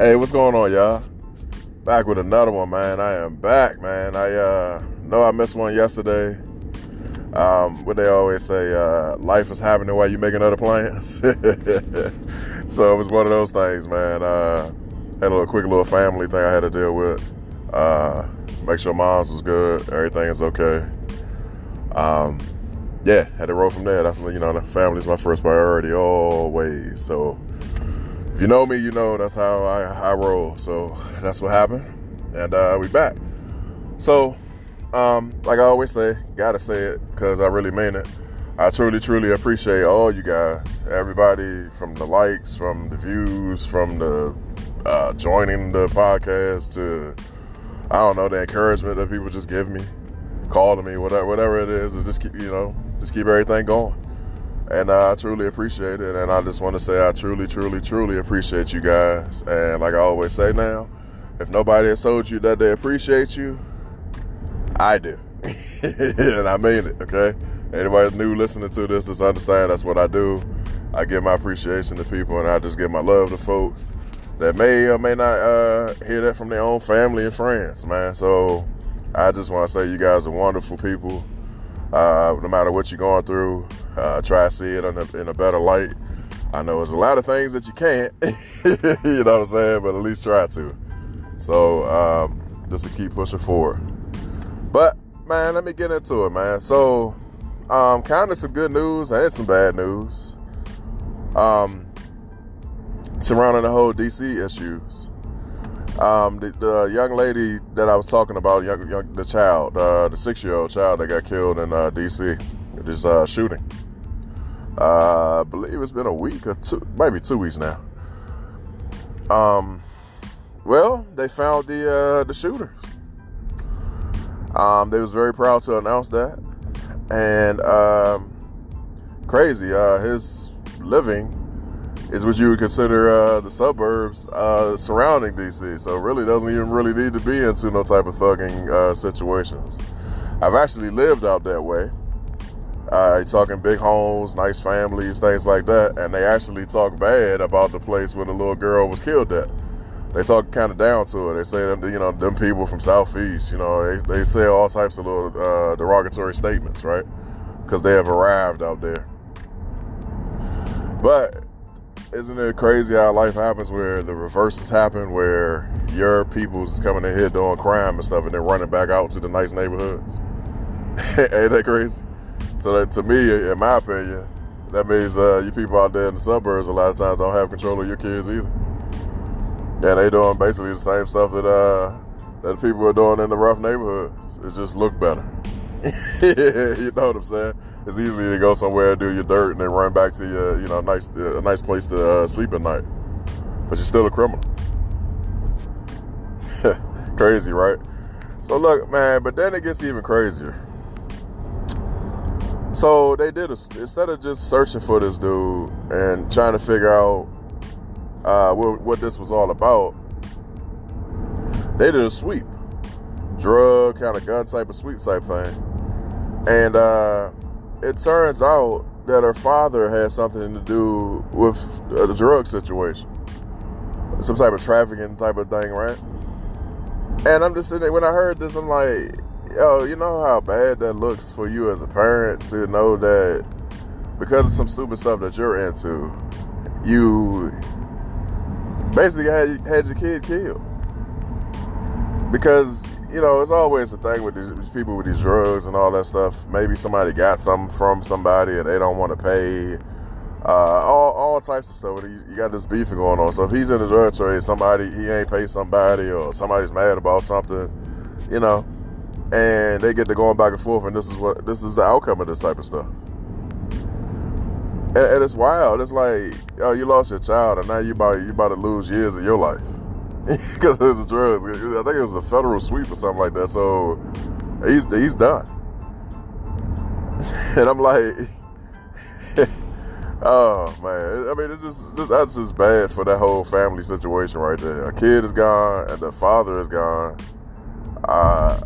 Hey, what's going on, y'all? Back with another one, man. I am back, man. I uh, know I missed one yesterday. Um, what they always say, uh, life is happening while you're making other plans. so it was one of those things, man. Uh, had a little quick little family thing I had to deal with. Uh, make sure mom's was good, everything is okay. Um, yeah, had to roll from there. That's you know, the family's my first priority always. So if you know me, you know that's how I, I roll. So that's what happened, and uh, we back. So, um, like I always say, gotta say it because I really mean it. I truly, truly appreciate all you guys, everybody from the likes, from the views, from the uh, joining the podcast to I don't know the encouragement that people just give me, calling me, whatever, whatever it is, just keep you know, just keep everything going and I truly appreciate it. And I just want to say I truly, truly, truly appreciate you guys. And like I always say now, if nobody has told you that they appreciate you, I do, and I mean it. Okay, anybody new listening to this just understand that's what I do. I give my appreciation to people, and I just give my love to folks that may or may not uh, hear that from their own family and friends, man. So I just want to say you guys are wonderful people. Uh, no matter what you're going through, uh, try to see it in a, in a, better light. I know there's a lot of things that you can't, you know what I'm saying, but at least try to. So um, just to keep pushing forward. But man, let me get into it, man. So, um, kind of some good news and some bad news. Um, surrounding the whole DC issues. Um, the, the, young lady that I was talking about, young, young, the child, uh, the six-year-old child that got killed in uh, D.C. this uh, shooting. Uh, I believe it's been a week or two, maybe two weeks now. Um, well, they found the uh, the shooter. Um, they was very proud to announce that, and um, crazy. Uh, his living is what you would consider uh, the suburbs uh, surrounding DC. So really doesn't even really need to be into no type of thugging uh, situations. I've actually lived out that way. Talking big homes, nice families, things like that, and they actually talk bad about the place where the little girl was killed at. They talk kind of down to it. They say them, you know, them people from Southeast, you know, they, they say all types of little uh, derogatory statements, right? Because they have arrived out there. But isn't it crazy how life happens where the reverses happen, where your people's coming in here doing crime and stuff, and then running back out to the nice neighborhoods? Ain't that crazy? So that to me, in my opinion, that means uh, you people out there in the suburbs a lot of times don't have control of your kids either. Yeah, they doing basically the same stuff that uh, that people are doing in the rough neighborhoods. It just look better. you know what I'm saying? It's easy to go somewhere do your dirt and then run back to your, you know, nice, a nice place to uh, sleep at night. But you're still a criminal. Crazy, right? So look, man, but then it gets even crazier. So they did a, instead of just searching for this dude and trying to figure out uh, what, what this was all about, they did a sweep, drug kind of gun type of sweep type thing, and uh, it turns out that her father had something to do with the drug situation, some type of trafficking type of thing, right? And I'm just sitting there, when I heard this, I'm like, yo, you know how bad that looks for you as a parent to know that because of some stupid stuff that you're into, you basically had, had your kid killed. Because you know, it's always the thing with these people with these drugs and all that stuff. Maybe somebody got something from somebody and they don't want to pay. Uh, all, all types of stuff. You got this beefing going on. So if he's in the drug trade, somebody he ain't paid somebody or somebody's mad about something, you know, and they get to going back and forth, and this is what this is the outcome of this type of stuff. And, and it's wild. It's like, oh, you lost your child, and now you about you about to lose years of your life because it was drugs. I think it was a federal sweep or something like that. So he's he's done. And I'm like, oh man. I mean, it's just, just that's just bad for that whole family situation right there. A kid is gone and the father is gone. Uh,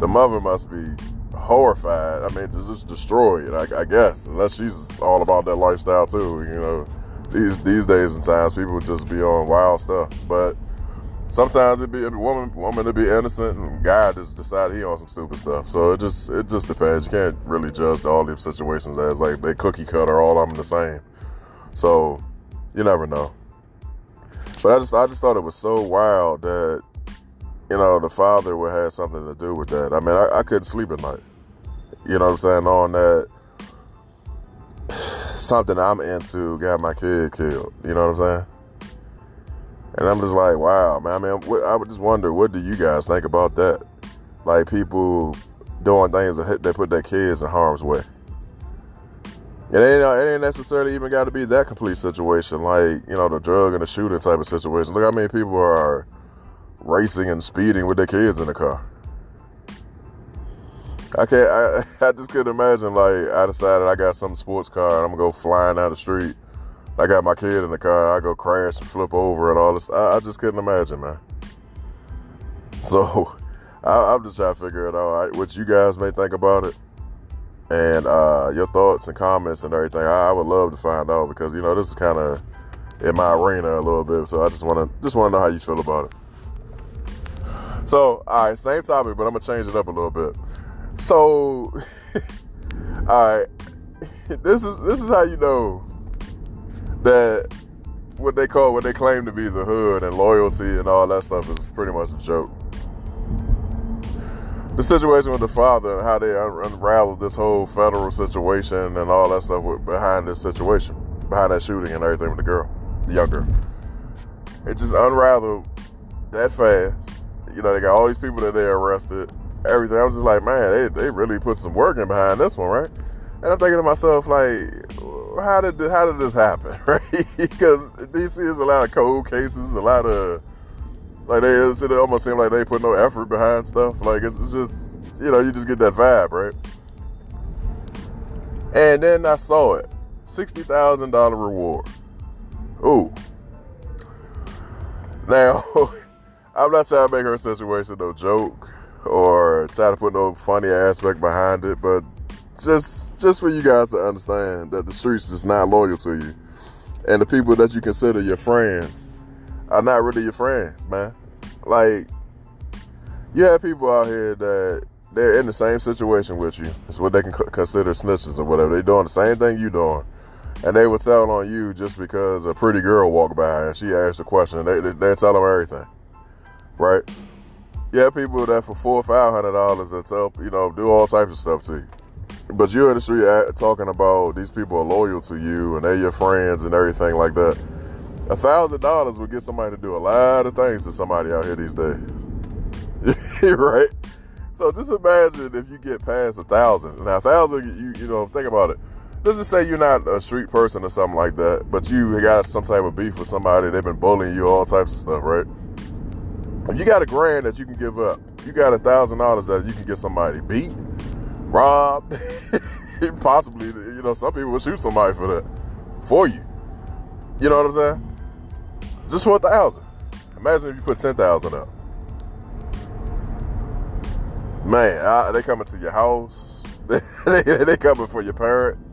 the mother must be horrified. I mean, just destroyed. I, I guess unless she's all about that lifestyle too. You know, these these days and times, people just be on wild stuff. But sometimes it be a woman woman to be innocent, and guy just decide he on some stupid stuff. So it just it just depends. You can't really judge all these situations as like they cookie cutter, all of them the same. So you never know. But I just I just thought it was so wild that you know the father would have something to do with that. I mean, I, I couldn't sleep at night. You know what I'm saying? On that something I'm into got my kid killed. You know what I'm saying? And I'm just like, wow, man. I mean, what, I would just wonder, what do you guys think about that? Like people doing things that they put their kids in harm's way. It ain't, it ain't necessarily even got to be that complete situation, like you know the drug and the shooting type of situation. Look how many people are racing and speeding with their kids in the car. I can't. I, I just couldn't imagine. Like I decided I got some sports car and I'm gonna go flying down the street. I got my kid in the car. I go crash and flip over and all this. I, I just couldn't imagine, man. So I, am just trying to figure it out. What you guys may think about it, and uh, your thoughts and comments and everything. I, I would love to find out because you know this is kind of in my arena a little bit. So I just want to just want to know how you feel about it. So all right, same topic, but I'm gonna change it up a little bit. So, all right, this is this is how you know that what they call what they claim to be the hood and loyalty and all that stuff is pretty much a joke. The situation with the father and how they unraveled this whole federal situation and all that stuff behind this situation, behind that shooting and everything with the girl, the young girl. It just unraveled that fast. You know, they got all these people that they arrested everything. I was just like, man, they, they really put some work in behind this one, right? And I'm thinking to myself, like, how did how did this happen, right? because DC is a lot of cold cases, a lot of like they it almost seems like they put no effort behind stuff. Like it's, it's just you know you just get that vibe, right? And then I saw it, sixty thousand dollar reward. Ooh. Now, I'm not trying to make her situation no joke or try to put no funny aspect behind it, but just just for you guys to understand that the streets is not loyal to you, and the people that you consider your friends are not really your friends, man. Like you have people out here that they're in the same situation with you. It's what they can consider snitches or whatever. They're doing the same thing you doing, and they would tell on you just because a pretty girl walked by and she asked a question. They they, they tell them everything, right? Yeah, people that for four or five hundred dollars that tell you know do all types of stuff to you. But you're in the street uh, talking about these people are loyal to you and they're your friends and everything like that. A thousand dollars would get somebody to do a lot of things to somebody out here these days. right? So just imagine if you get past a thousand. Now a thousand, you you know, think about it. Let's just say you're not a street person or something like that, but you got some type of beef with somebody. They've been bullying you, all types of stuff, right? You got a grand that you can give up, you got a thousand dollars that you can get somebody beat, robbed, possibly, you know, some people will shoot somebody for that, for you. You know what I'm saying? Just for a thousand. Imagine if you put ten thousand up. Man, I, they coming to your house. they, they coming for your parents.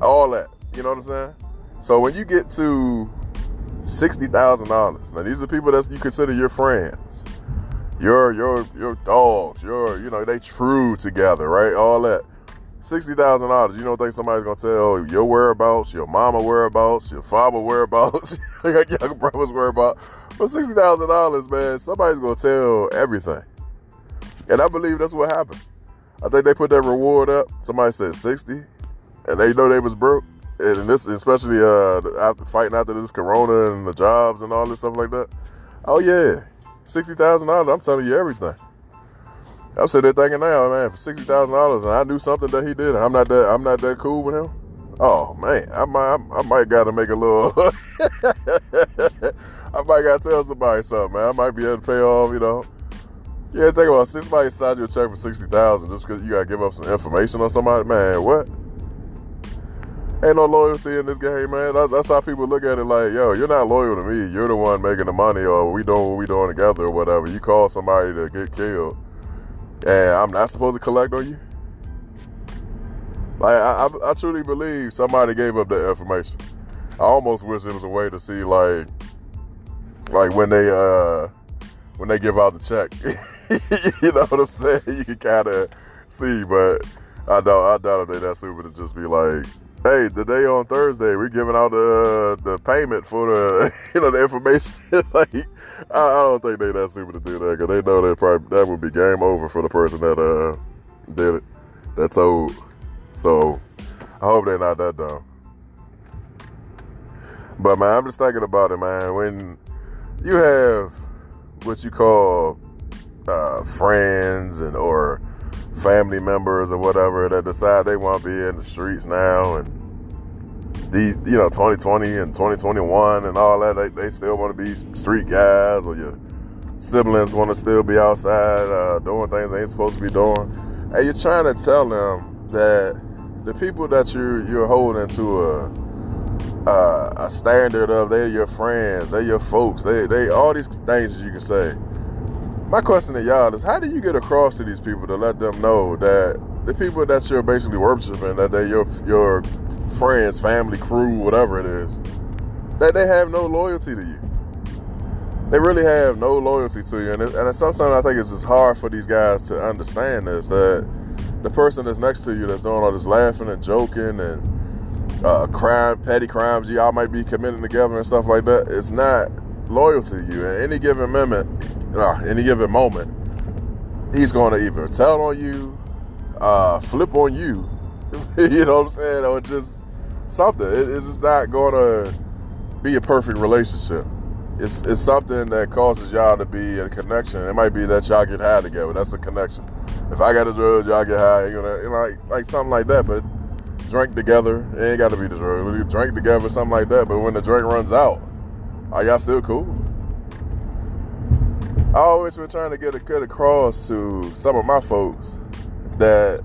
All that. You know what I'm saying? So when you get to sixty thousand dollars. Now these are people that you consider your friends, your your your dogs, your you know they true together, right? All that. Sixty thousand dollars. You don't think somebody's gonna tell your whereabouts, your mama whereabouts, your father whereabouts, your brother's whereabouts. For sixty thousand dollars, man, somebody's gonna tell everything. And I believe that's what happened. I think they put that reward up. Somebody said sixty, and they know they was broke and this especially uh after fighting after this corona and the jobs and all this stuff like that. Oh yeah, sixty thousand dollars. I'm telling you everything. I'm sitting there thinking now, man, for sixty thousand dollars, and I knew something that he did. I'm not that. I'm not that cool with him. Oh man, I might. I might got to make a little. I might got to tell somebody something, man. I might be able to pay off. You know. Yeah, think about it. somebody signed you a check for sixty thousand just because you got to give up some information on somebody. Man, what? Ain't no loyalty in this game, man. That's, that's how people look at it. Like, yo, you're not loyal to me. You're the one making the money, or we doing what we doing together, or whatever. You call somebody to get killed, and I'm not supposed to collect on you. Like, I, I, I truly believe somebody gave up that information. I almost wish it was a way to see like like when they uh when they give out the check. you know what I'm saying? You can kind of see, but I doubt I doubt if they that stupid to just be like, "Hey, today on Thursday we're giving out the the payment for the you know the information." like, I, I, don't think they that stupid to do that because they know that probably that would be game over for the person that uh did it. That's old. So I hope they're not that dumb. But man, I'm just thinking about it, man. When you have what you call uh, friends and or family members or whatever that decide they want to be in the streets now and these you know 2020 and 2021 and all that they, they still want to be street guys or your siblings want to still be outside uh, doing things they ain't supposed to be doing and you're trying to tell them that the people that you're you're holding to a uh, a standard of they're your friends, they're your folks, they they all these things you can say. My question to y'all is how do you get across to these people to let them know that the people that you're basically worshiping, that they're your your friends, family, crew, whatever it is, that they have no loyalty to you. They really have no loyalty to you, and, it, and sometimes I think it's just hard for these guys to understand this that the person that's next to you that's doing all this laughing and joking and uh, crime, petty crimes y'all might be committing together and stuff like that. It's not loyal to you. At any given moment, uh, any given moment, he's going to either tell on you, uh, flip on you, you know what I'm saying, or just something. It, it's just not going to be a perfect relationship. It's it's something that causes y'all to be in a connection. It might be that y'all get high together. That's a connection. If I got a drug, y'all get high. You know, like like something like that. But drink together. It ain't got to be the drug. Drink together, something like that. But when the drink runs out, are y'all still cool? I always been trying to get a cut across to some of my folks that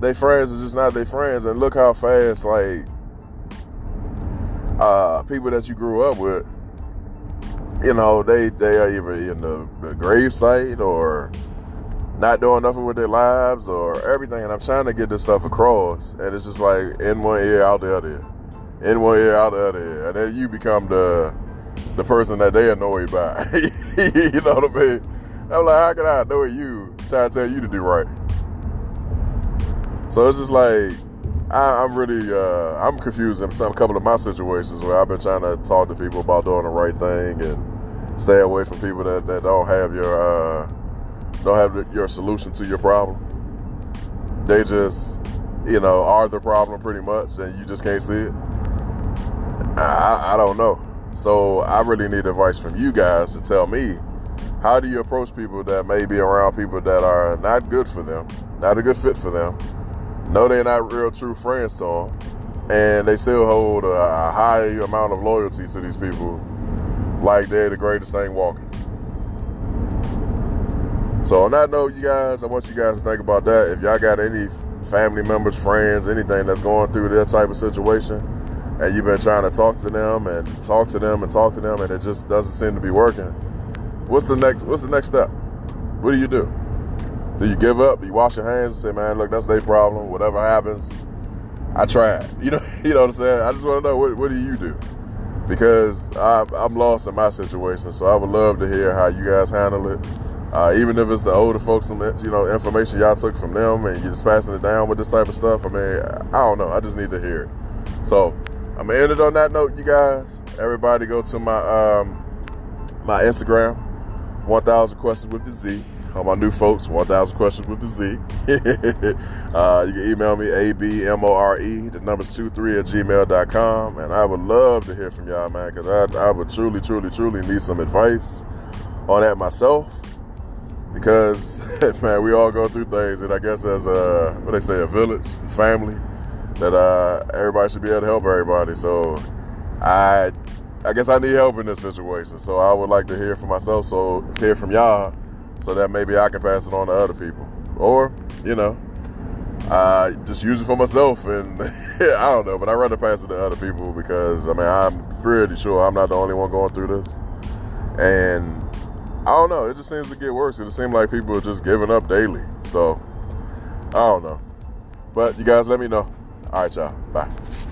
they friends are just not their friends, and look how fast like uh, people that you grew up with, you know, they they are either in the, the grave site or not doing nothing with their lives or everything. And I'm trying to get this stuff across. And it's just like in one ear, out the other. In one ear, out the other. And then you become the the person that they annoyed by. you know what I mean? I'm like, how can I annoy you trying to tell you to do right? So it's just like I, am really uh, I'm confused in some couple of my situations where I've been trying to talk to people about doing the right thing and stay away from people that, that don't have your uh, don't have your solution to your problem. They just, you know, are the problem pretty much, and you just can't see it. I, I don't know. So I really need advice from you guys to tell me how do you approach people that may be around people that are not good for them, not a good fit for them, know they're not real true friends to them, and they still hold a, high amount of loyalty to these people like they're the greatest thing walking. So on that note, you guys, I want you guys to think about that. If y'all got any family members, friends, anything that's going through that type of situation, and you've been trying to talk to them and talk to them and talk to them, and it just doesn't seem to be working, what's the next? What's the next step? What do you do? Do you give up? Do you wash your hands and say, "Man, look, that's their problem. Whatever happens, I tried." You know, you know what I'm saying? I just want to know what, what do you do? Because I'm, I'm lost in my situation, so I would love to hear how you guys handle it. Uh, even if it's the older folks, some you know information y'all took from them, and you're just passing it down with this type of stuff. I mean, I don't know. I just need to hear it. So I'm gonna end it on that note, you guys. Everybody go to my um, my Instagram, 1,000 questions with the Z. All my new folks, 1,000 questions with the Z. uh, you can email me, A-B-M-O-R-E, the number's 23 at gmail.com. And I would love to hear from y'all, man, because I, I would truly, truly, truly need some advice on that myself because man, we all go through things, and I guess as a what they say, a village, family, that uh, everybody should be able to help everybody. So I, I guess I need help in this situation. So I would like to hear from myself, so hear from y'all, so that maybe I can pass it on to other people, or you know, I just use it for myself. And I don't know, but I rather pass it to other people because I mean I'm pretty sure I'm not the only one going through this, and I don't know. It just seems to get worse. It seems like people are just giving up daily. So I don't know. But you guys let me know. All right, y'all. Bye.